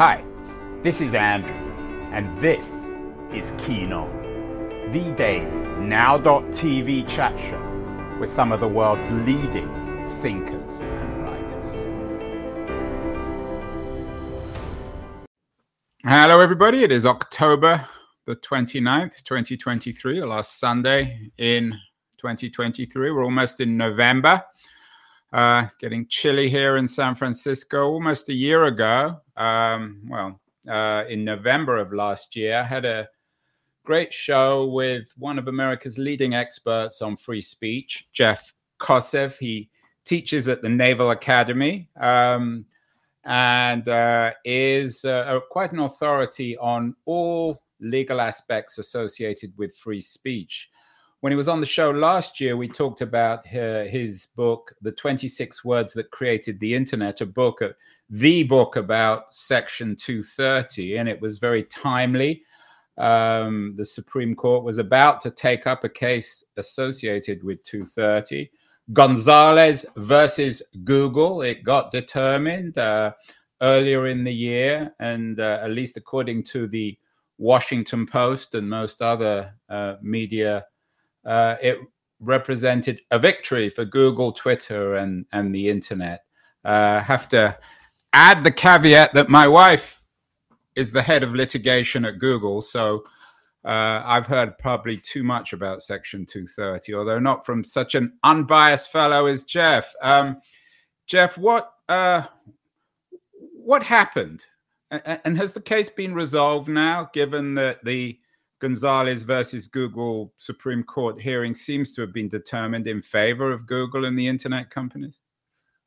Hi, this is Andrew, and this is Keen On, the daily now.tv chat show with some of the world's leading thinkers and writers. Hello, everybody. It is October the 29th, 2023, the last Sunday in 2023. We're almost in November. Uh, getting chilly here in San Francisco. Almost a year ago, um, well, uh, in November of last year, I had a great show with one of America's leading experts on free speech, Jeff Kosseff. He teaches at the Naval Academy um, and uh, is uh, quite an authority on all legal aspects associated with free speech when he was on the show last year, we talked about his book, The 26 Words That Created the Internet, a book, the book about Section 230, and it was very timely. Um, the Supreme Court was about to take up a case associated with 230. Gonzalez versus Google, it got determined uh, earlier in the year, and uh, at least according to the Washington Post and most other uh, media uh, it represented a victory for Google, Twitter, and and the internet. Uh, have to add the caveat that my wife is the head of litigation at Google, so uh, I've heard probably too much about Section 230, although not from such an unbiased fellow as Jeff. Um, Jeff, what uh, what happened, and has the case been resolved now? Given that the Gonzalez versus Google Supreme Court hearing seems to have been determined in favor of Google and the internet companies?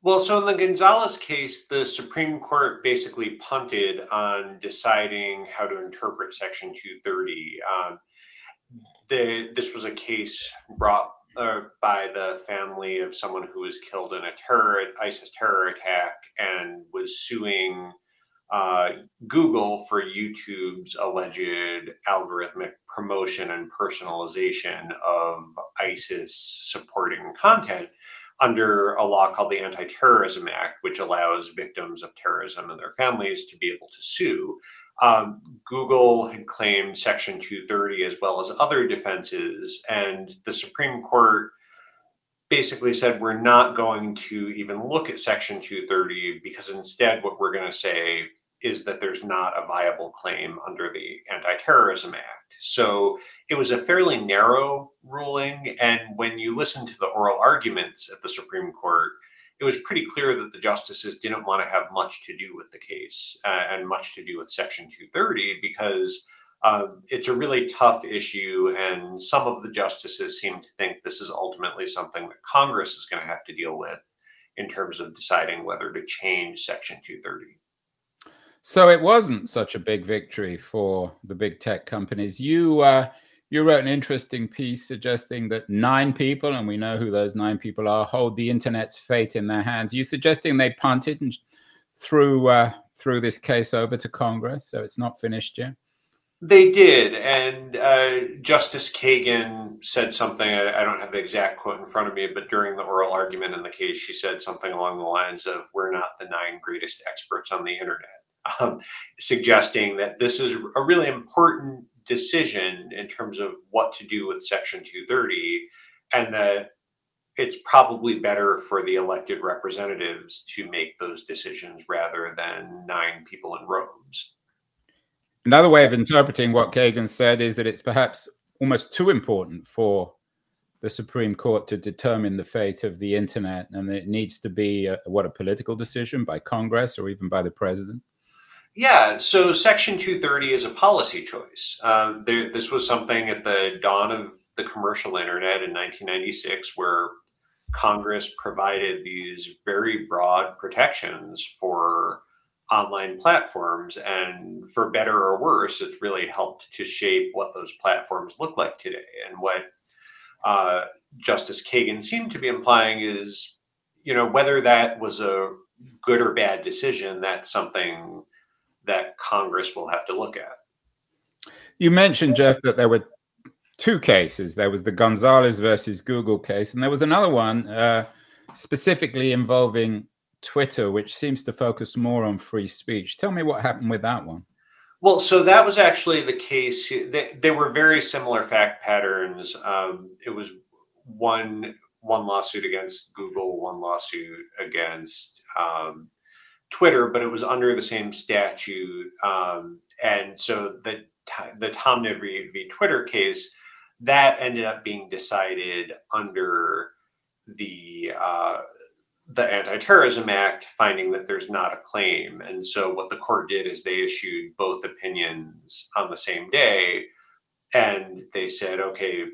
Well, so in the Gonzalez case, the Supreme Court basically punted on deciding how to interpret Section 230. Um, the, this was a case brought uh, by the family of someone who was killed in a terror ISIS terror attack and was suing uh, Google for YouTube's alleged algorithmic promotion and personalization of ISIS supporting content under a law called the Anti Terrorism Act, which allows victims of terrorism and their families to be able to sue. Um, Google had claimed Section 230 as well as other defenses, and the Supreme Court basically said we're not going to even look at Section 230 because instead, what we're going to say is that there's not a viable claim under the Anti Terrorism Act. So it was a fairly narrow ruling. And when you listen to the oral arguments at the Supreme Court, it was pretty clear that the justices didn't want to have much to do with the case uh, and much to do with Section 230 because um, it's a really tough issue, and some of the justices seem to think this is ultimately something that Congress is going to have to deal with in terms of deciding whether to change Section 230. So it wasn't such a big victory for the big tech companies. You uh, you wrote an interesting piece suggesting that nine people, and we know who those nine people are, hold the internet's fate in their hands. You suggesting they punted and threw uh, threw this case over to Congress, so it's not finished yet. They did, and uh, Justice Kagan said something. I, I, don't have the exact quote in front of me, but during the oral argument in the case, she said something along the lines of, "We're not the nine greatest experts on the internet," um, suggesting that this is a really important decision in terms of what to do with Section 230, and that it's probably better for the elected representatives to make those decisions rather than nine people in robes. Another way of interpreting what Kagan said is that it's perhaps almost too important for the Supreme Court to determine the fate of the internet, and it needs to be a, what a political decision by Congress or even by the president. Yeah, so Section 230 is a policy choice. Uh, there, this was something at the dawn of the commercial internet in 1996 where Congress provided these very broad protections for online platforms. And for better or worse, it's really helped to shape what those platforms look like today. And what uh, Justice Kagan seemed to be implying is, you know, whether that was a good or bad decision, that's something that Congress will have to look at. You mentioned, Jeff, that there were two cases. There was the Gonzalez versus Google case, and there was another one uh, specifically involving Twitter, which seems to focus more on free speech. Tell me what happened with that one. Well, so that was actually the case. They, they were very similar fact patterns. Um, it was one one lawsuit against Google, one lawsuit against um, Twitter, but it was under the same statute. Um, and so the the Taamneh v, v. Twitter case that ended up being decided under the uh, the Anti-Terrorism Act, finding that there's not a claim. And so what the court did is they issued both opinions on the same day, and they said, okay,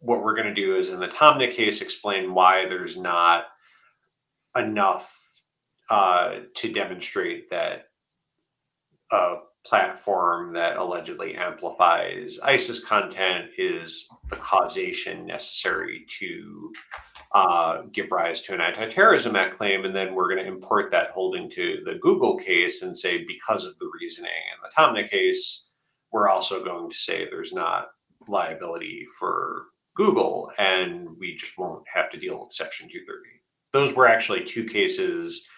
what we're going to do is in the Taamneh case explain why there's not enough uh, to demonstrate that a platform that allegedly amplifies ISIS content is the causation necessary to uh, give rise to an anti-terrorism act claim. And then we're going to import that holding to the google case and say because of the reasoning in the Taamneh case we're also going to say there's not liability for google and we just won't have to deal with section 230 those were actually two cases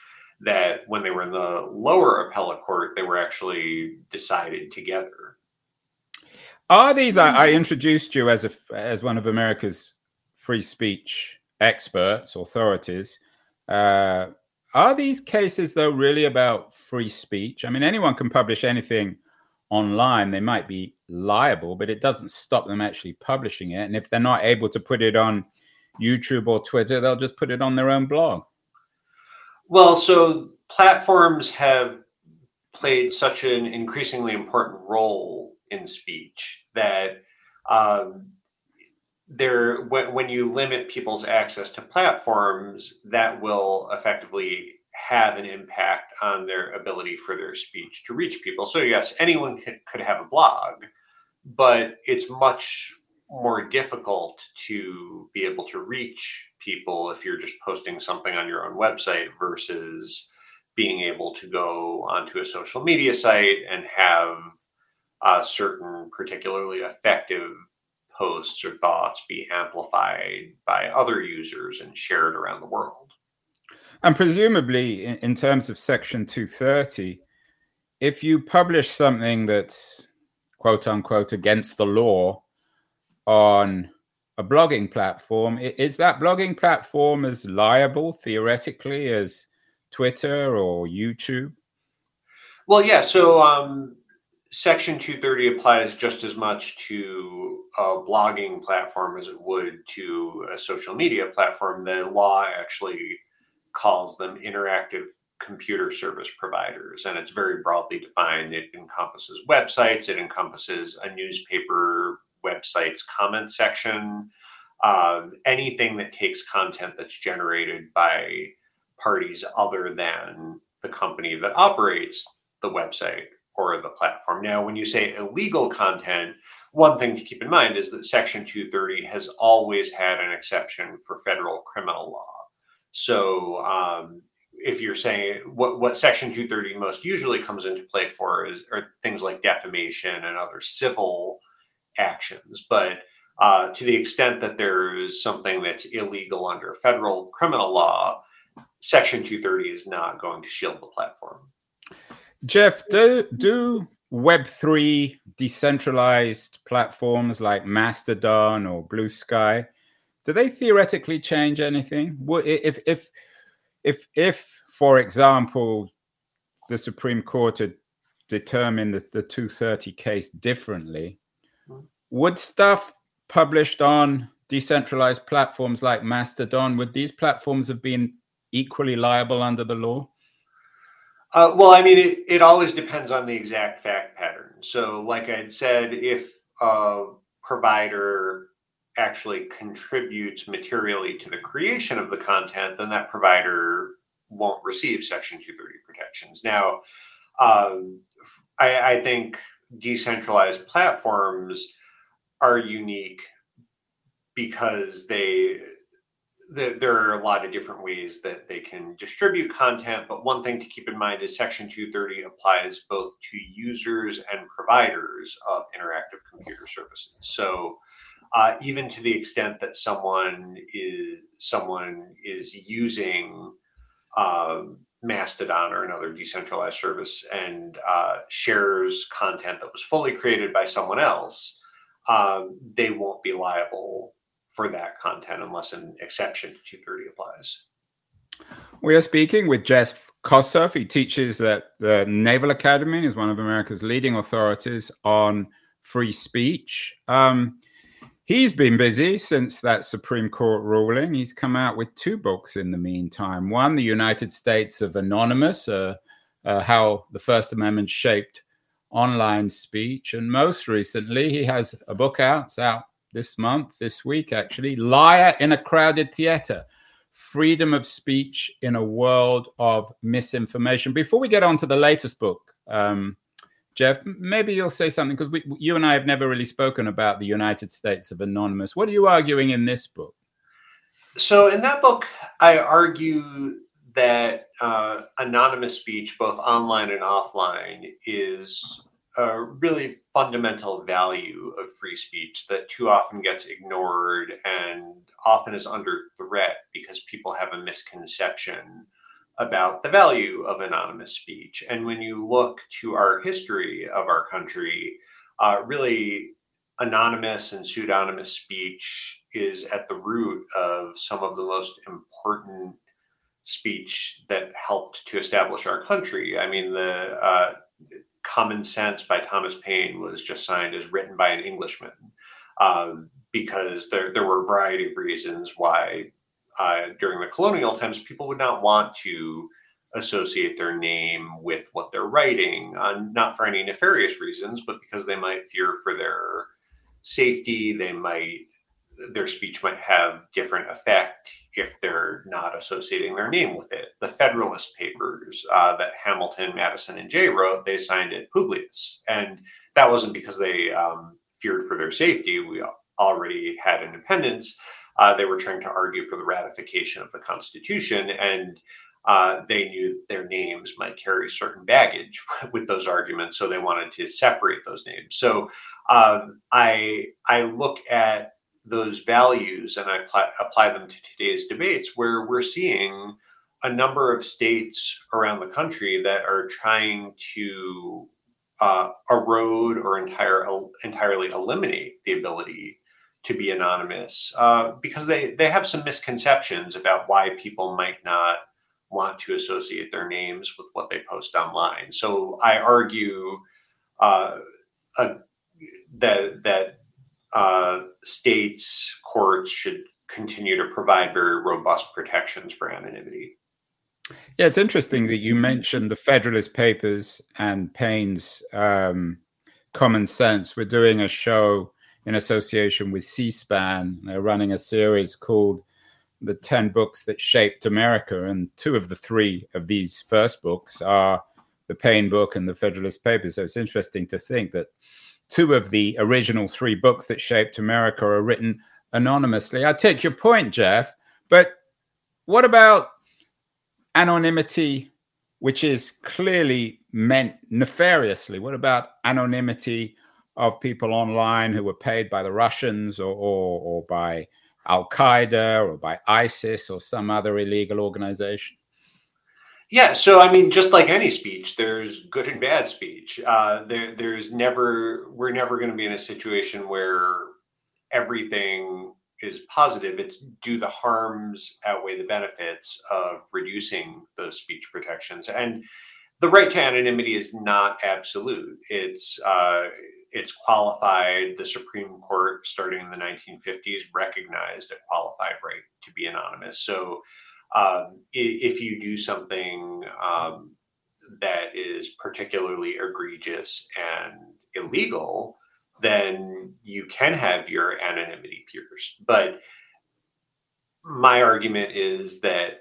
that when they were in the lower appellate court they were actually decided together are these i, I introduced you as a as one of america's free speech experts, authorities. Uh, are these cases, though, really about free speech? I mean, anyone can publish anything online. They might be liable, but it doesn't stop them actually publishing it. And if they're not able to put it on YouTube or Twitter, they'll just put it on their own blog. Well, so platforms have played such an increasingly important role in speech that um, there when, when you limit people's access to platforms that will effectively have an impact on their ability for their speech to reach people. So yes anyone could, could have a blog but it's much more difficult to be able to reach people if you're just posting something on your own website versus being able to go onto a social media site and have a certain particularly effective posts or thoughts be amplified by other users and shared around the world. And presumably, in, terms of Section 230, if you publish something that's quote unquote against the law on a blogging platform, is that blogging platform as liable theoretically as Twitter or YouTube? Well, yeah. So um, Section 230 applies just as much to a blogging platform as it would to a social media platform. The law actually calls them interactive computer service providers, and it's very broadly defined. It encompasses websites, it encompasses a newspaper website's comment section, um, anything that takes content that's generated by parties other than the company that operates the website or the platform. Now, when you say illegal content, one thing to keep in mind is that Section 230 has always had an exception for federal criminal law. So, um, if you're saying what, what Section 230 most usually comes into play for is are things like defamation and other civil actions. But uh, to the extent that there is something that's illegal under federal criminal law, Section 230 is not going to shield the platform. Jeff, do, do Web3 decentralized platforms like Mastodon or Blue Sky, do they theoretically change anything? If, if, if, if, for example, the Supreme Court had determined the, the 230 case differently. Would stuff published on decentralized platforms like Mastodon, would these platforms have been equally liable under the law? Uh, well, I mean, it, it always depends on the exact fact pattern. So, like I had said, if a provider actually contributes materially to the creation of the content, then that provider won't receive Section 230 protections. Now, um, I, I think decentralized platforms are unique because they there are a lot of different ways that they can distribute content, but one thing to keep in mind is Section 230 applies both to users and providers of interactive computer services. So, uh, even to the extent that someone is someone is using um, Mastodon or another decentralized service and uh, shares content that was fully created by someone else, um, they won't be liable for that content unless an exception to 230 applies. We are speaking with Jeff Kosseff. He teaches at the Naval Academy and is one of America's leading authorities on free speech. Um, he's been busy since that Supreme Court ruling. He's come out with two books in the meantime. One, The United States of Anonymous, uh, uh, how the First Amendment shaped online speech. And most recently, he has a book out, it's out this month, this week actually, Liar in a Crowded Theater Freedom of Speech in a World of Misinformation. Before we get on to the latest book, um, Jeff, maybe you'll say something because you and I have never really spoken about the United States of Anonymous. What are you arguing in this book? So, in that book, I argue that uh, anonymous speech, both online and offline, is a really fundamental value of free speech that too often gets ignored and often is under threat because people have a misconception about the value of anonymous speech. And when you look to our history of our country, uh, really anonymous and pseudonymous speech is at the root of some of the most important speech that helped to establish our country. I mean, the uh, Common Sense by Thomas Paine was just signed as written by an Englishman um, because there, there were a variety of reasons why uh, during the colonial times, people would not want to associate their name with what they're writing, uh, not for any nefarious reasons, but because they might fear for their safety. They might, their speech might have different effect if they're not associating their name with it. The Federalist Papers uh, that Hamilton, Madison, and Jay wrote, they signed it Publius. And that wasn't because they um, feared for their safety. We already had independence uh, they were trying to argue for the ratification of the Constitution, and uh, they knew their names might carry certain baggage with those arguments, so they wanted to separate those names. So um, I I look at those values and I apply, them to today's debates, where we're seeing a number of states around the country that are trying to uh, erode or entire, entirely eliminate the ability to be anonymous uh, because they they have some misconceptions about why people might not want to associate their names with what they post online. So I argue uh, uh, that that uh, states courts should continue to provide very robust protections for anonymity. Yeah, it's interesting that you mentioned the Federalist Papers and Paine's um, Common Sense. We're doing a show in association with C-SPAN. They're running a series called "The Ten Books That Shaped America," and two of the three of these first books are the Paine book and the Federalist Papers. So it's interesting to think that two of the original three books that shaped America are written anonymously. I take your point, Jeff, but what about anonymity, which is clearly meant nefariously? What about anonymity of people online who were paid by the Russians or, or, or by Al Qaeda or by ISIS or some other illegal organization? Yeah, so I mean, just like any speech, there's good and bad speech. Uh, there, there's never, we're never going to be in a situation where everything is positive. It's do the harms outweigh the benefits of reducing those speech protections? And the right to anonymity is not absolute. It's uh, it's qualified. The Supreme Court, starting in the 1950s, recognized a qualified right to be anonymous. So, um, if you do something um, that is particularly egregious and illegal, then you can have your anonymity pierced. But my argument is that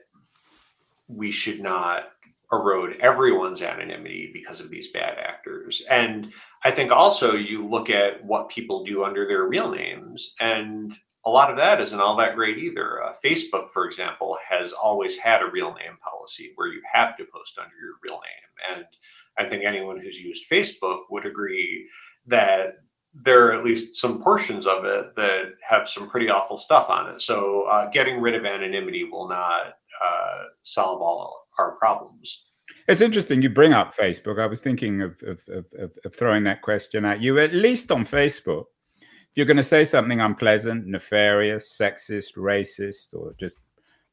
we should not erode everyone's anonymity because of these bad actors. And I think also you look at what people do under their real names, and a lot of that isn't all that great either. Uh, Facebook, for example, has always had a real name policy where you have to post under your real name. And I think anyone who's used Facebook would agree that there are at least some portions of it that have some pretty awful stuff on it. So uh, getting rid of anonymity will not uh, solve all our problems. It's interesting you bring up Facebook. I was thinking of, of, of, of throwing that question at you, at least on Facebook. You're going to say something unpleasant, nefarious, sexist, racist, or just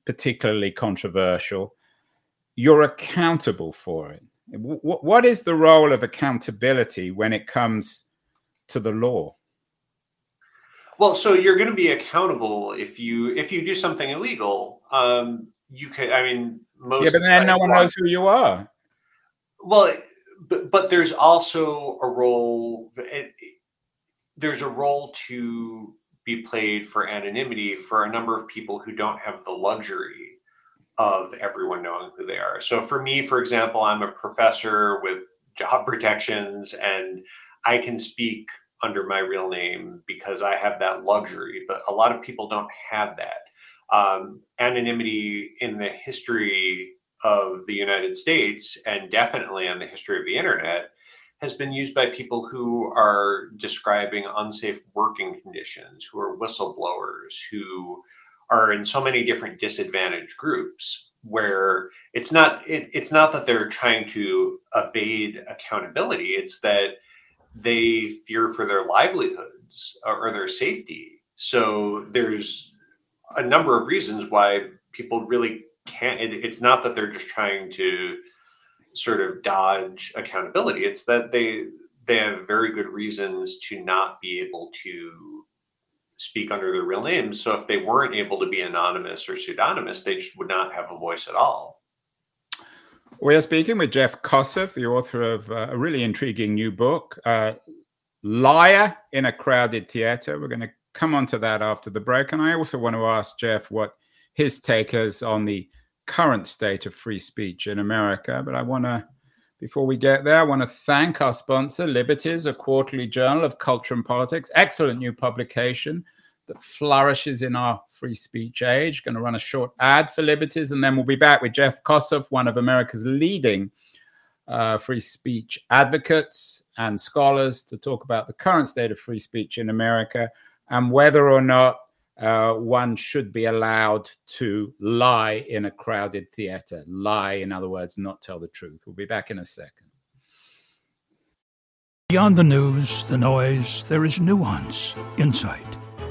particularly controversial, you're accountable for it. what is the role of accountability when it comes to the law? Well, so you're going to be accountable if you if you do something illegal. Um, you could, I mean, most. Yeah, but then no one knows who you are. Well, but but there's also a role. It, there's a role to be played for anonymity for a number of people who don't have the luxury of everyone knowing who they are. So for me, for example, I'm a professor with job protections and I can speak under my real name because I have that luxury, but a lot of people don't have that. Um, anonymity in the history of the United States and definitely in the history of the internet has been used by people who are describing unsafe working conditions, who are whistleblowers, who are in so many different disadvantaged groups where it's not it, it's not that they're trying to evade accountability. It's that they fear for their livelihoods or, their safety. So there's a number of reasons why people really can't it, it's not that they're just trying to sort of dodge accountability. It's that they they have very good reasons to not be able to speak under their real names so if they weren't able to be anonymous or pseudonymous they just would not have a voice at all. We are speaking with jeff kosseff the author of a really intriguing new book uh, liar in a crowded theater. We're going to come on to that after the break. And I also want to ask Jeff what his take is on the current state of free speech in America. But I want to, before we get there, I want to thank our sponsor, Liberties, a quarterly journal of culture and politics. Excellent new publication that flourishes in our free speech age. Going to run a short ad for Liberties, and then we'll be back with Jeff Kosseff, one of America's leading uh, free speech advocates and scholars, to talk about the current state of free speech in America and whether or not uh, one should be allowed to lie in a crowded theater. Lie, in other words, not tell the truth. We'll be back in a second. Beyond the news, the noise, there is nuance, insight.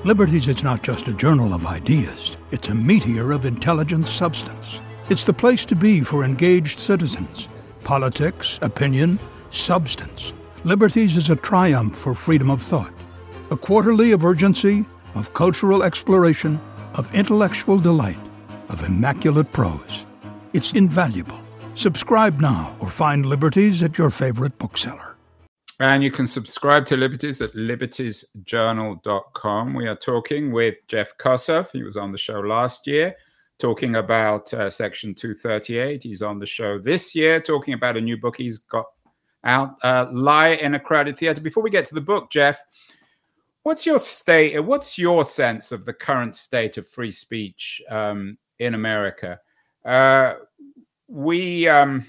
Liberties is not just a journal of ideas, it's a meteor of intelligent substance. It's the place to be for engaged citizens. Politics, opinion, substance. Liberties is a triumph for freedom of thought a quarterly of urgency, of cultural exploration, of intellectual delight, of immaculate prose. It's invaluable. Subscribe now or find Liberties at your favorite bookseller. And you can subscribe to Liberties at libertiesjournal.com. We are talking with Jeff Kosseff. He was on the show last year talking about uh, Section 238. He's on the show this year talking about a new book he's got out, uh, Lie in a Crowded Theater. Before we get to the book, Jeff, What's your state? What's your sense of the current state of free speech um, in America? Uh, we um,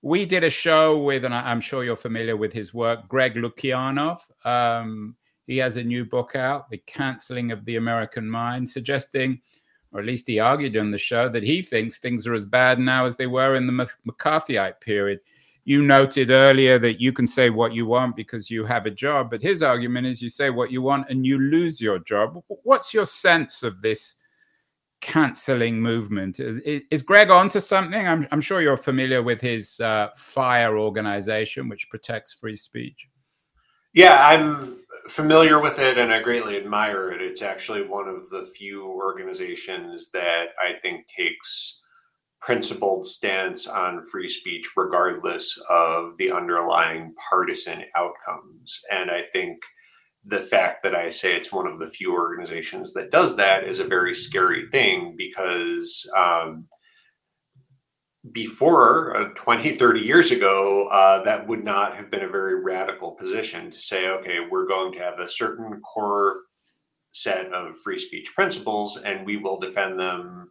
we did a show with, and I'm sure you're familiar with his work, Greg Lukianoff. Um, he has a new book out, The Canceling of the American Mind, suggesting, or at least he argued on the show, that he thinks things are as bad now as they were in the McCarthyite period you noted earlier that you can say what you want because you have a job, but his argument is you say what you want and you lose your job. What's your sense of this canceling movement? Is, is Greg onto something? I'm, I'm, sure you're familiar with his uh, FIRE organization, which protects free speech. Yeah, I'm familiar with it and I greatly admire it. It's actually one of the few organizations that I think takes principled stance on free speech, regardless of the underlying partisan outcomes. And I think the fact that I say it's one of the few organizations that does that is a very scary thing because um, before uh, 20, 30 years ago, uh, that would not have been a very radical position to say, okay, we're going to have a certain core set of free speech principles and we will defend them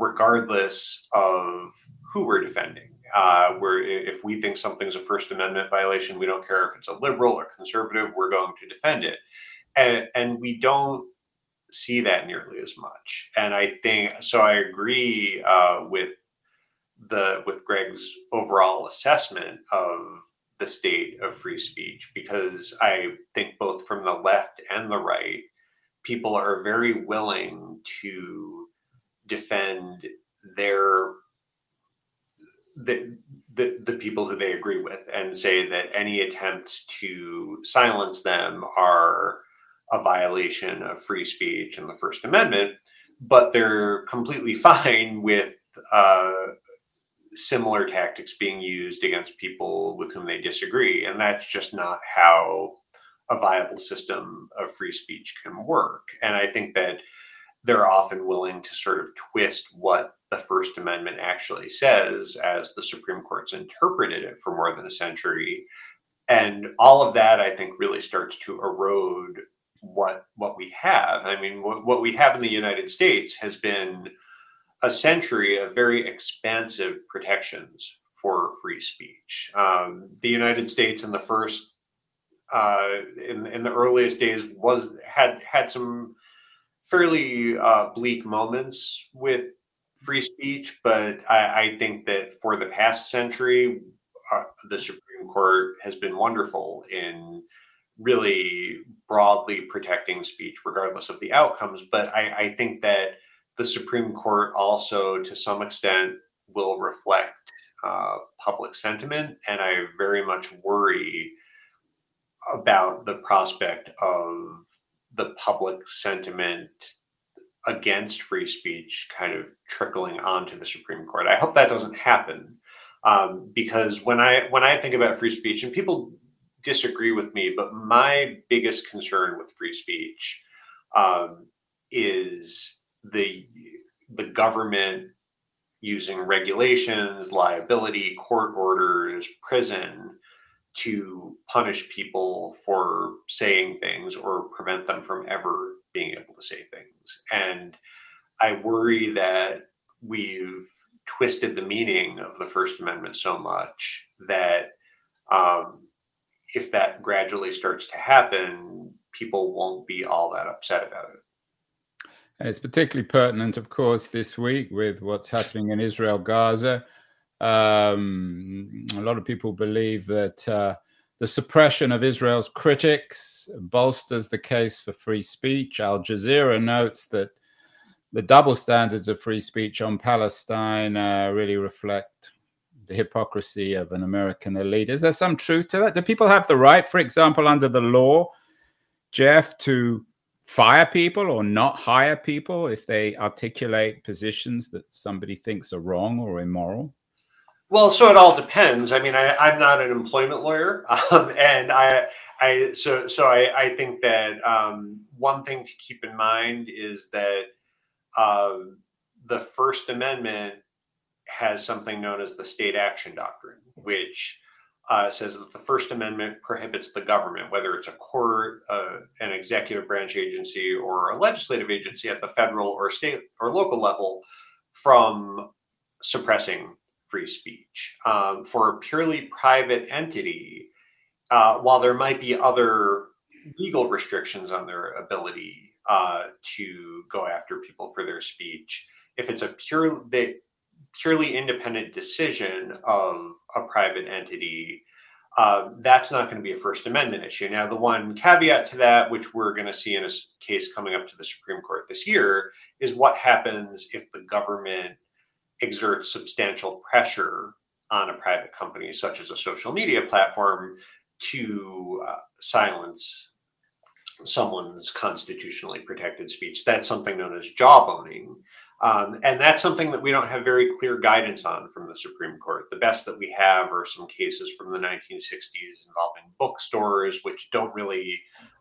regardless of who we're defending. Uh, where if we think something's a First Amendment violation, we don't care if it's a liberal or conservative, we're going to defend it. And, and we don't see that nearly as much. And I think so. I agree uh, with the with Greg's overall assessment of the state of free speech because I think both from the left and the right, people are very willing to defend their the, the the people who they agree with and say that any attempts to silence them are a violation of free speech and the First Amendment, but they're completely fine with uh, similar tactics being used against people with whom they disagree. And that's just not how a viable system of free speech can work. And I think that they're often willing to sort of twist what the First Amendment actually says as the Supreme Court's interpreted it for more than a century. And all of that, I think, really starts to erode what what we have. I mean, what, what we have in the United States has been a century of very expansive protections for free speech. Um, the United States in the first, uh, in, in the earliest days, was had had some fairly uh, bleak moments with free speech, but I, I, think that for the past century, uh, the Supreme Court has been wonderful in really broadly protecting speech, regardless of the outcomes. But I, I think that the Supreme Court also, to some extent, will reflect uh, public sentiment. And I very much worry about the prospect of the public sentiment against free speech kind of trickling onto the Supreme Court. I hope that doesn't happen. Um, because when I when I think about free speech, and people disagree with me, but my biggest concern with free speech um, is the the government using regulations, liability, court orders, prison to punish people for saying things or prevent them from ever being able to say things. And I worry that we've twisted the meaning of the First Amendment so much that um, if that gradually starts to happen, people won't be all that upset about it. It's particularly pertinent, of course, this week with what's happening in Israel, Gaza. Um, a lot of people believe that uh, the suppression of Israel's critics bolsters the case for free speech. Al Jazeera notes that the double standards of free speech on Palestine uh, really reflect the hypocrisy of an American elite. Is there some truth to that? Do people have the right, for example, under the law, Jeff, to fire people or not hire people if they articulate positions that somebody thinks are wrong or immoral? Well, so it all depends. I mean, I, am not an employment lawyer, um, and I, I, so so I, I think that um, one thing to keep in mind is that um, the First Amendment has something known as the state action doctrine, which uh, says that the First Amendment prohibits the government, whether it's a court, uh, an executive branch agency, or a legislative agency at the federal or state or local level, from suppressing free speech. Um, for a purely private entity, uh, while there might be other legal restrictions on their ability uh, to go after people for their speech, if it's a pure they, purely independent decision of a private entity, uh, that's not going to be a First Amendment issue. Now, the one caveat to that, which we're going to see in a case coming up to the Supreme Court this year, is what happens if the government exerts substantial pressure on a private company, such as a social media platform, to uh, silence someone's constitutionally protected speech. That's something known as jawboning. Um, and that's something that we don't have very clear guidance on from the Supreme Court. The best that we have are some cases from the 1960s involving bookstores, which don't really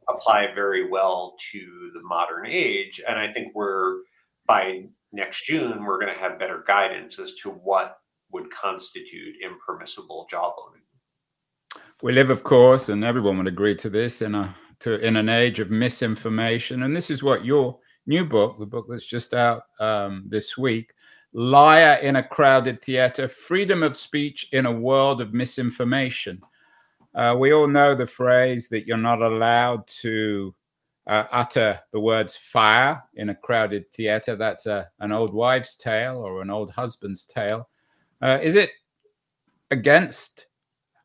apply very well to the modern age. And I think we're, by next June, we're going to have better guidance as to what would constitute impermissible job jawboning. We live, of course, and everyone would agree to this, in a to in an age of misinformation. And this is what you're new book, the book that's just out um, this week Liar in a Crowded Theater Freedom of Speech in a World of Misinformation. Uh, we all know the phrase that you're not allowed to uh, utter the words fire in a crowded theater. That's a, an old wives' tale or an old husband's tale. Uh, is it against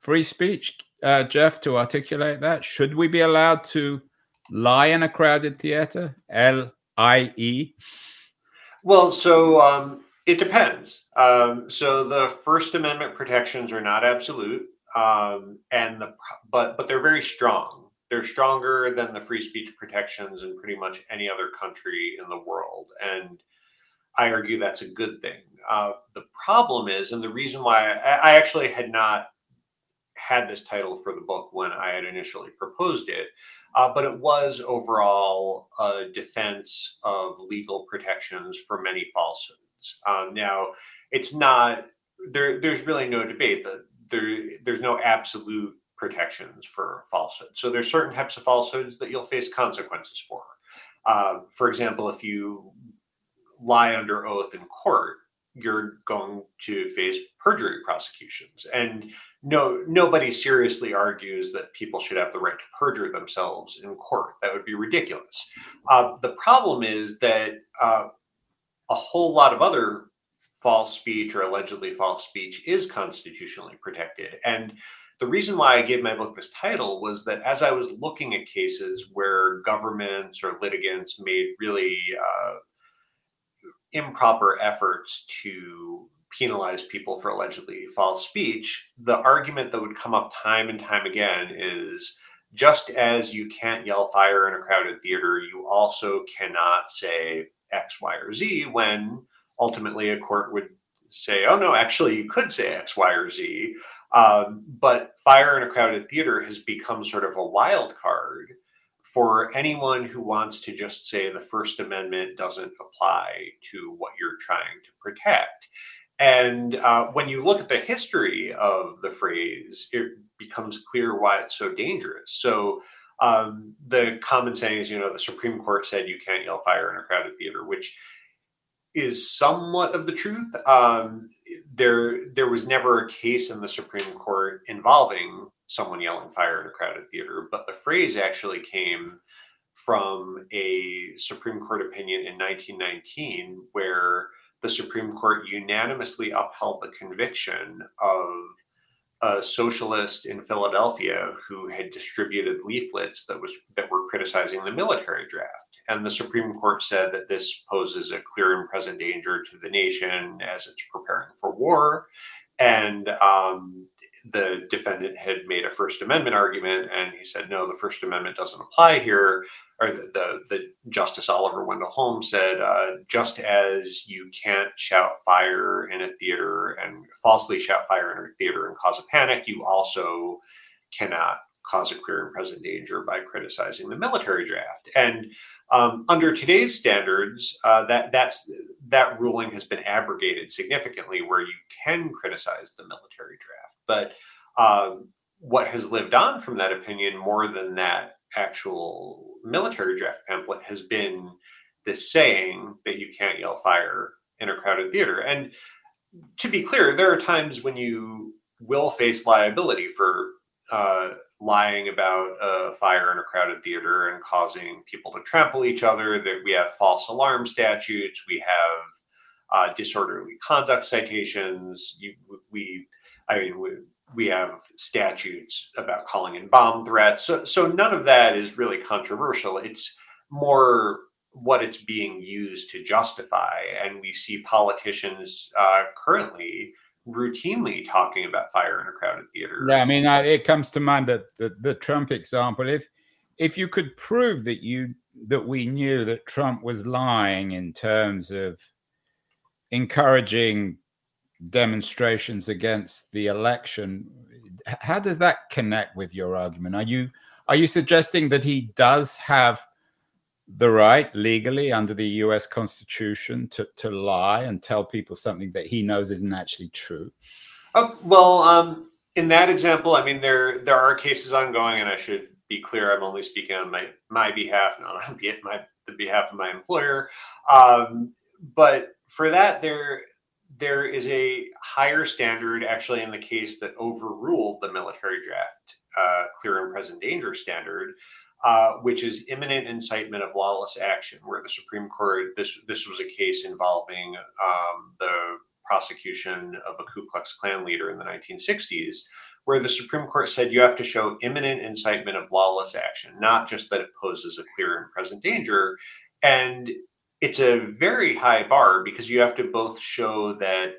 free speech, uh, Jeff, to articulate that? Should we be allowed to lie in a crowded theater? L I E. Well, so um, it depends. Um, so the First Amendment protections are not absolute, um, and the but but they're very strong. They're stronger than the free speech protections in pretty much any other country in the world, and I argue that's a good thing. Uh, the problem is, and the reason why I, I actually had not had this title for the book when I had initially proposed it, uh, but it was overall a defense of legal protections for many falsehoods. Um, now, it's not there. There's really no debate that there. There's no absolute protections for falsehood. So there's certain types of falsehoods that you'll face consequences for. Uh, for example, if you lie under oath in court, you're going to face perjury prosecutions. And no, nobody seriously argues that people should have the right to perjure themselves in court. That would be ridiculous. Uh, the problem is that uh, a whole lot of other false speech or allegedly false speech is constitutionally protected. And the reason why I gave my book this title was that as I was looking at cases where governments or litigants made really uh, improper efforts to penalize people for allegedly false speech, the argument that would come up time and time again is just as you can't yell fire in a crowded theater, you also cannot say X, Y, or Z when ultimately a court would say, oh no, actually you could say X, Y, or Z. Um, but fire in a crowded theater has become sort of a wild card for anyone who wants to just say the First Amendment doesn't apply to what you're trying to protect. And uh, when you look at the history of the phrase, it becomes clear why it's so dangerous. So um, the common saying is, you know, the Supreme Court said you can't yell fire in a crowded theater, which is somewhat of the truth. Um, there, there was never a case in the Supreme Court involving someone yelling fire in a crowded theater, but the phrase actually came from a Supreme Court opinion in 1919 where the Supreme Court unanimously upheld the conviction of a socialist in Philadelphia who had distributed leaflets that was that were criticizing the military draft. And the Supreme Court said that this poses a clear and present danger to the nation as it's preparing for war. And um, the defendant had made a First Amendment argument, and he said, "No, the First Amendment doesn't apply here." Or the the, the Justice Oliver Wendell Holmes said, uh, "Just as you can't shout fire in a theater and falsely shout fire in a theater and cause a panic, you also cannot cause a clear and present danger by criticizing the military draft." And um, under today's standards, uh, that that's that ruling has been abrogated significantly, where you can criticize the military draft. But um, what has lived on from that opinion more than that actual military draft pamphlet has been this saying that you can't yell fire in a crowded theater. And to be clear, there are times when you will face liability for uh, lying about a fire in a crowded theater and causing people to trample each other. That we have false alarm statutes. We have uh, disorderly conduct citations. You, we I mean, we, we have statutes about calling in bomb threats. So, so none of that is really controversial. It's more what it's being used to justify. And we see politicians uh, currently routinely talking about fire in a crowded theater. Yeah, I mean, uh, it comes to mind that the, the Trump example. If if you could prove that you that we knew that Trump was lying in terms of encouraging demonstrations against the election. How does that connect with your argument? Are you are you suggesting that he does have the right legally under the US Constitution to, to lie and tell people something that he knows isn't actually true? Oh, well, um, in that example, I mean there there are cases ongoing, and I should be clear, I'm only speaking on my my behalf, not on my the behalf of my employer. Um, but for that, there there is a higher standard actually in the case that overruled the military draft uh, clear and present danger standard, uh, which is imminent incitement of lawless action, where the Supreme Court this this was a case involving um, the prosecution of a Ku Klux Klan leader in the 1960s, where the Supreme Court said you have to show imminent incitement of lawless action, not just that it poses a clear and present danger. And it's a very high bar because you have to both show that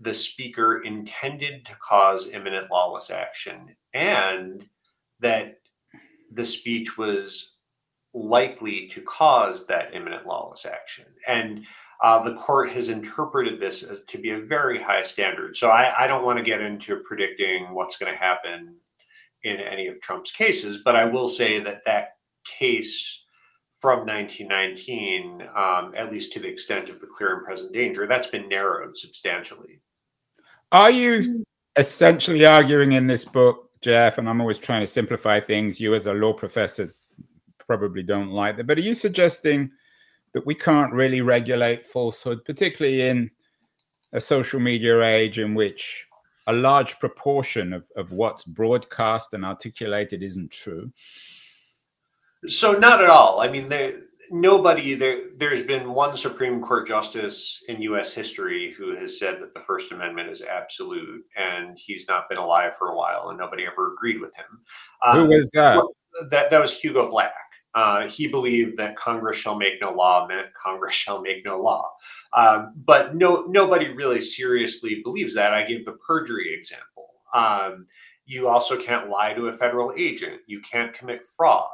the speaker intended to cause imminent lawless action and that the speech was likely to cause that imminent lawless action. And uh, the court has interpreted this as to be a very high standard. So I, I don't want to get into predicting what's going to happen in any of Trump's cases, but I will say that that case from 1919, um, at least to the extent of the clear and present danger, that's been narrowed substantially. Are you essentially arguing in this book, Jeff? And I'm always trying to simplify things. You, as a law professor, probably don't like that, but are you suggesting? that we can't really regulate falsehood, particularly in a social media age in which a large proportion of, of what's broadcast and articulated isn't true. So, not at all. I mean, there, nobody there. There's been one Supreme Court justice in U.S. history who has said that the First Amendment is absolute, and he's not been alive for a while, and nobody ever agreed with him. Who um, was that? That that was Hugo Black. Uh, he believed that Congress shall make no law meant Congress shall make no law. Um, but no, nobody really seriously believes that. I give the perjury example. Um, you also can't lie to a federal agent. You can't commit fraud.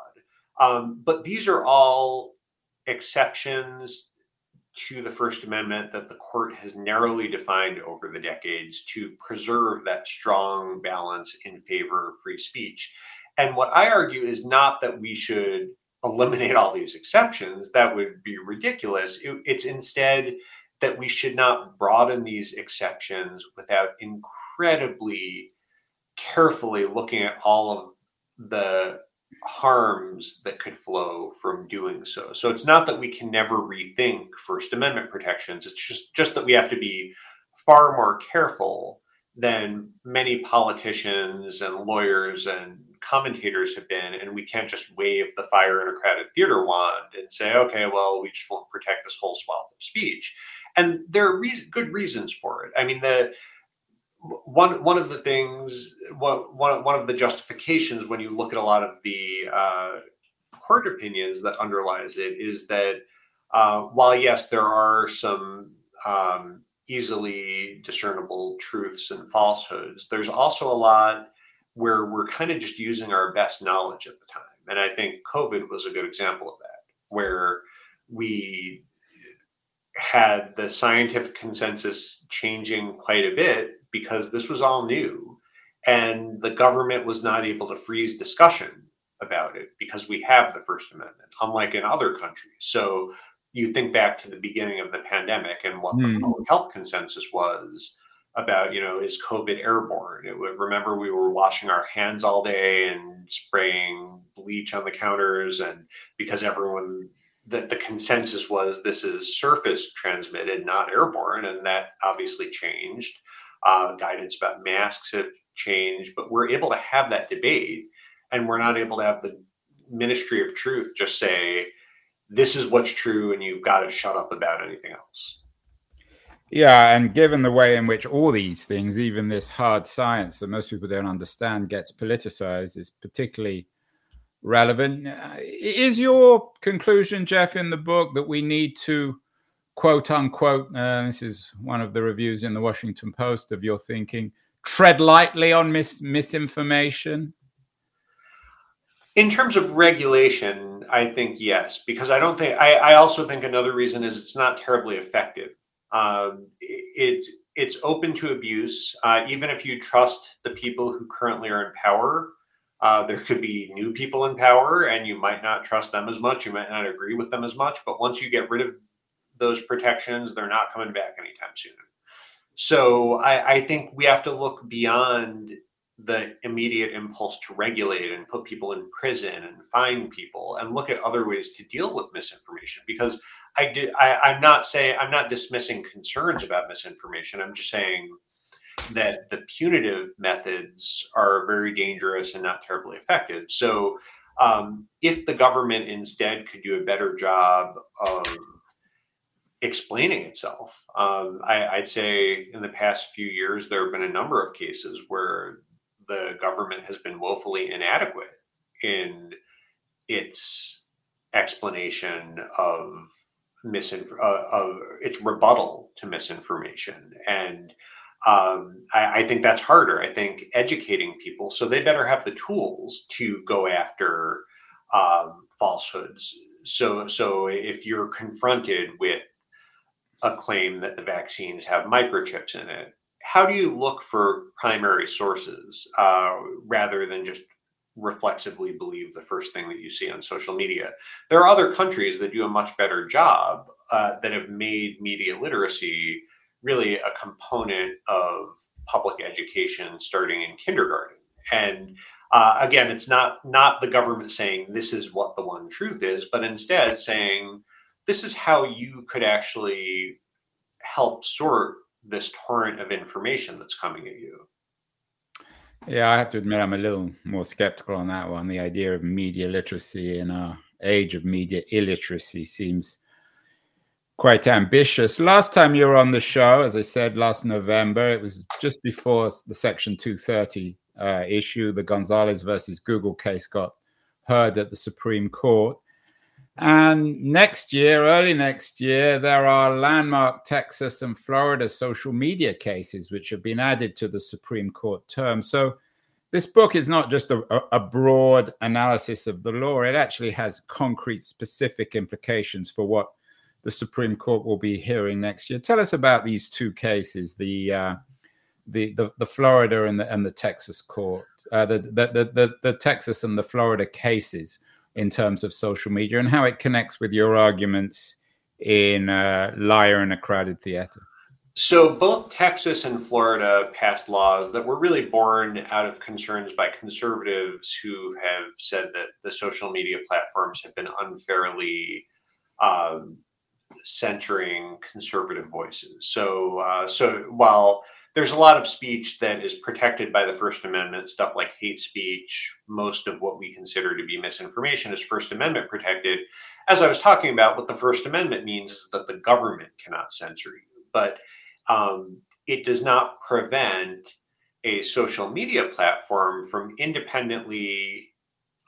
Um, but these are all exceptions to the First Amendment that the court has narrowly defined over the decades to preserve that strong balance in favor of free speech. And what I argue is not that we should eliminate all these exceptions, that would be ridiculous. It, it's instead that we should not broaden these exceptions without incredibly carefully looking at all of the harms that could flow from doing so. So it's not that we can never rethink First Amendment protections. It's just just that we have to be far more careful than many politicians and lawyers and commentators have been, and we can't just wave the fire in a crowded theater wand and say, okay, well, we just won't protect this whole swath of speech. And there are re- good reasons for it. I mean, the one one of the things, one, one, one of the justifications when you look at a lot of the uh, court opinions that underlies it is that uh, while yes, there are some um, easily discernible truths and falsehoods, there's also a lot where we're kind of just using our best knowledge at the time. And I think COVID was a good example of that, where we had the scientific consensus changing quite a bit because this was all new. And the government was not able to freeze discussion about it because we have the First Amendment, unlike in other countries. So you think back to the beginning of the pandemic and what mm. the hmm. public health consensus was about you know is covid airborne it would remember we were washing our hands all day and spraying bleach on the counters and because everyone the, the consensus was this is surface transmitted not airborne and that obviously changed uh, guidance about masks have changed but we're able to have that debate and we're not able to have the ministry of truth just say this is what's true and you've got to shut up about anything else yeah, and given the way in which all these things, even this hard science that most people don't understand, gets politicized, is particularly relevant. Uh, is your conclusion, Jeff, in the book that we need to quote unquote, uh, this is one of the reviews in the Washington Post of your thinking, tread lightly on mis- misinformation? In terms of regulation, I think yes, because I don't think, I, I also think another reason is it's not terribly effective. Um, it's it's open to abuse. Uh, even if you trust the people who currently are in power, uh, there could be new people in power, and you might not trust them as much. You might not agree with them as much. But once you get rid of those protections, they're not coming back anytime soon. So I, I think we have to look beyond the immediate impulse to regulate and put people in prison and fine people and look at other ways to deal with misinformation because I did. I, I'm not saying I'm not dismissing concerns about misinformation. I'm just saying that the punitive methods are very dangerous and not terribly effective. So, um, if the government instead could do a better job of explaining itself. Um, I, would say in the past few years, there have been a number of cases where the government has been woefully inadequate in its explanation of misinf- uh, of its rebuttal to misinformation and um, I, I, think that's harder. I think educating people so they better have the tools to go after um, falsehoods. So, so if you're confronted with a claim that the vaccines have microchips in it, how do you look for primary sources uh, rather than just reflexively believe the first thing that you see on social media? There are other countries that do a much better job uh, that have made media literacy really a component of public education starting in kindergarten. And uh, again, it's not not the government saying this is what the one truth is, but instead saying this is how you could actually help sort this torrent of information that's coming at you. Yeah, I have to admit I'm a little more skeptical on that one. The idea of media literacy in our age of media illiteracy seems quite ambitious. Last time you were on the show, as I said last November, it was just before the Section 230 uh, issue, the Gonzalez versus Google case got heard at the Supreme Court. And next year, early next year, there are landmark Texas and Florida social media cases which have been added to the Supreme Court term. So this book is not just a, a, broad analysis of the law, it actually has concrete, specific implications for what the Supreme Court will be hearing next year. Tell us about these two cases, the uh, the, the, the Florida and the and the Texas court, uh, the, the, the the Texas and the Florida cases in terms of social media and how it connects with your arguments in uh, Liar in a Crowded Theater. So, both Texas and Florida passed laws that were really born out of concerns by conservatives who have said that the social media platforms have been unfairly um, centering conservative voices. So, uh, so while there's a lot of speech that is protected by the First Amendment, stuff like hate speech, most of what we consider to be misinformation is First Amendment protected. As I was talking about, what the First Amendment means is that the government cannot censor you, but um, it does not prevent a social media platform from independently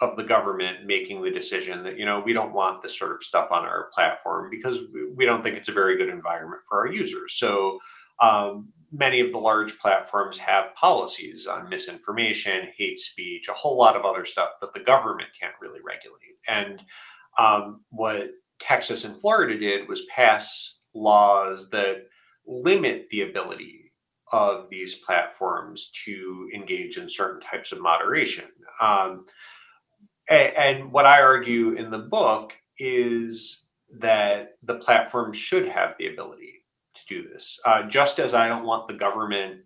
of the government making the decision that you know we don't want this sort of stuff on our platform because we don't think it's a very good environment for our users so um, many of the large platforms have policies on misinformation hate speech a whole lot of other stuff that the government can't really regulate. And um, what texas and florida did was pass laws that limit the ability of these platforms to engage in certain types of moderation. Um, and what I argue in the book is that the platform should have the ability to do this. Uh, just as I don't want the government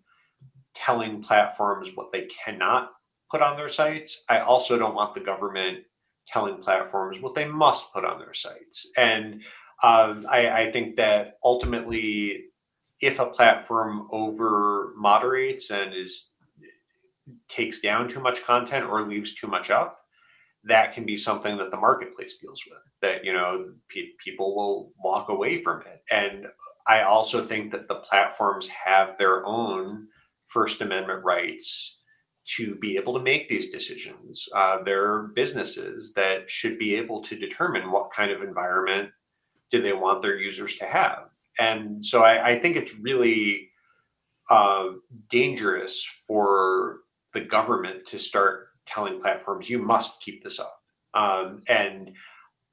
telling platforms what they cannot put on their sites, I also don't want the government telling platforms what they must put on their sites. And um, I, I think that ultimately, if a platform over moderates and is takes down too much content or leaves too much up, that can be something that the marketplace deals with that you know pe- people will walk away from it and i also think that the platforms have their own first amendment rights to be able to make these decisions uh, they're businesses that should be able to determine what kind of environment do they want their users to have and so i, I think it's really uh, dangerous for the government to start telling platforms you must keep this up. Um, and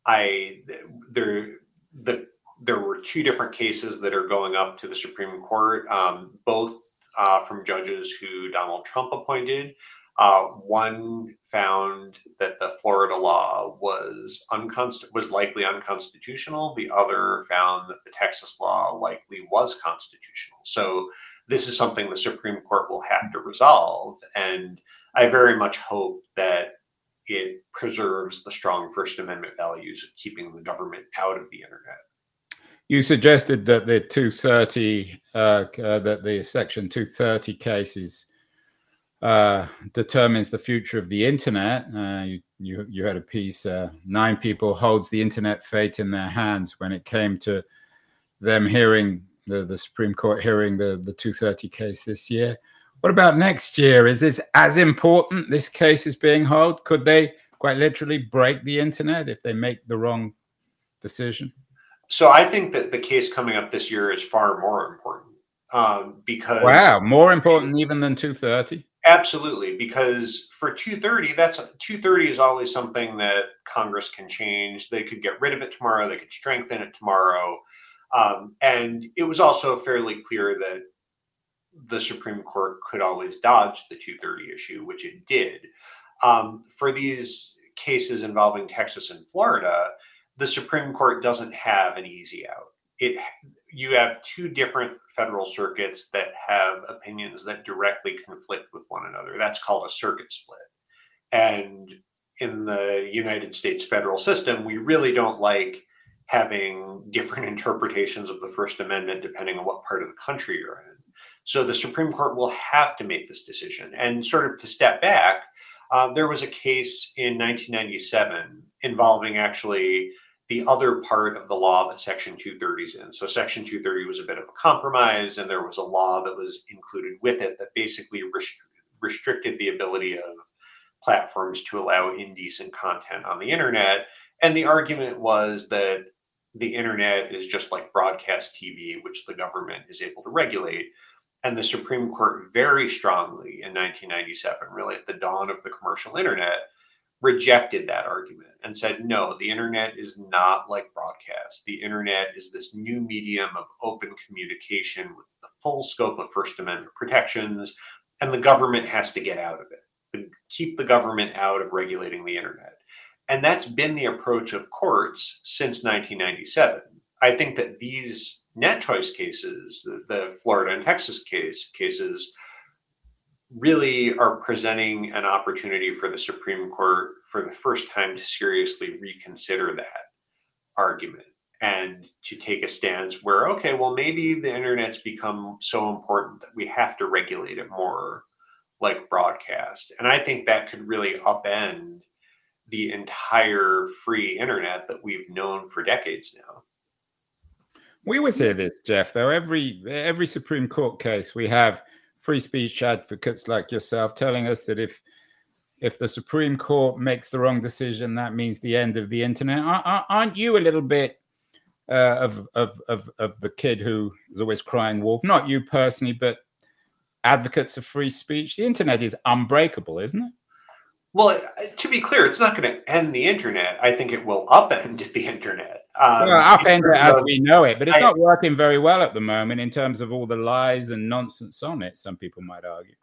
I there the there were two different cases that are going up to the Supreme Court, um, both uh, from judges who Donald Trump appointed. Uh, one found that the Florida law was unconst- was likely unconstitutional. The other found that the Texas law likely was constitutional. So this is something the Supreme Court will have to resolve. And I very much hope that it preserves the strong First Amendment values of keeping the government out of the internet. You suggested that the 230, uh, uh, that the Section 230 cases uh, determines the future of the internet. Uh, you, you, you had a piece, uh, nine people holds the internet fate in their hands when it came to them hearing the, the Supreme Court hearing the, the 230 case this year. What about next year? Is this as important? This case is being held. Could they quite literally break the internet if they make the wrong decision? So I think that the case coming up this year is far more important um, because wow, more important even than 230. Absolutely, because for 230, that's 230 is always something that Congress can change. They could get rid of it tomorrow. They could strengthen it tomorrow. Um, and it was also fairly clear that the Supreme Court could always dodge the 230 issue, which it did. Um, for these cases involving Texas and Florida, the Supreme Court doesn't have an easy out. It you have two different federal circuits that have opinions that directly conflict with one another. That's called a circuit split. And in the United States federal system, we really don't like having different interpretations of the First Amendment depending on what part of the country you're in. So the Supreme Court will have to make this decision. And sort of to step back, uh, there was a case in 1997 involving actually the other part of the law that Section 230 is in. So Section 230 was a bit of a compromise, and there was a law that was included with it that basically rest- restricted the ability of platforms to allow indecent content on the internet. And the argument was that the internet is just like broadcast TV, which the government is able to regulate. And the Supreme Court very strongly in 1997, really at the dawn of the commercial internet, rejected that argument and said, no, the internet is not like broadcast. The internet is this new medium of open communication with the full scope of First Amendment protections, and the government has to get out of it. Keep the government out of regulating the internet. And that's been the approach of courts since 1997. I think that these NetChoice cases, the, the Florida and Texas case cases, really are presenting an opportunity for the Supreme Court for the first time to seriously reconsider that argument and to take a stance where, okay, well, maybe the internet's become so important that we have to regulate it more like broadcast. And I think that could really upend the entire free internet that we've known for decades now. We always hear this, Jeff. Though every every Supreme Court case, we have free speech advocates like yourself telling us that if if the Supreme Court makes the wrong decision, that means the end of the internet. Aren't you a little bit uh, of, of of of the kid who is always crying wolf? Not you personally, but advocates of free speech. The internet is unbreakable, isn't it? Well, to be clear, it's not going to end the internet. I think it will upend the internet. Um, well, upend it as we know it, but it's I, not working very well at the moment in terms of all the lies and nonsense on it. Some people might argue.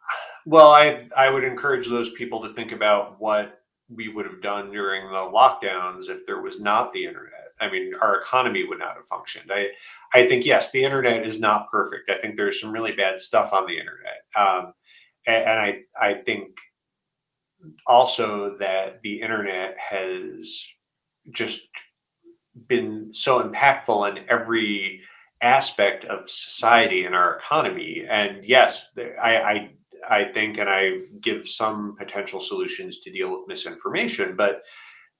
Well, I I would encourage those people to think about what we would have done during the lockdowns if there was not the internet. I mean, our economy would not have functioned. I I think yes, the internet is not perfect. I think there's some really bad stuff on the internet, um, and, and I I think also that the internet has just been so impactful in every aspect of society and our economy. And yes, I, I, I think, and I give some potential solutions to deal with misinformation, but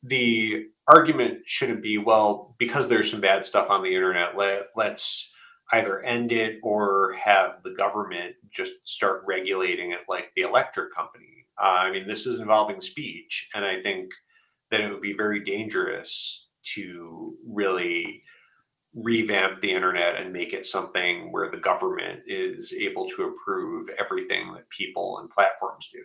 the argument shouldn't be, well, because there's some bad stuff on the internet, let, let's either end it or have the government just start regulating it like the electric company uh, I mean, this is involving speech, and I think that it would be very dangerous to really revamp the internet and make it something where the government is able to approve everything that people and platforms do.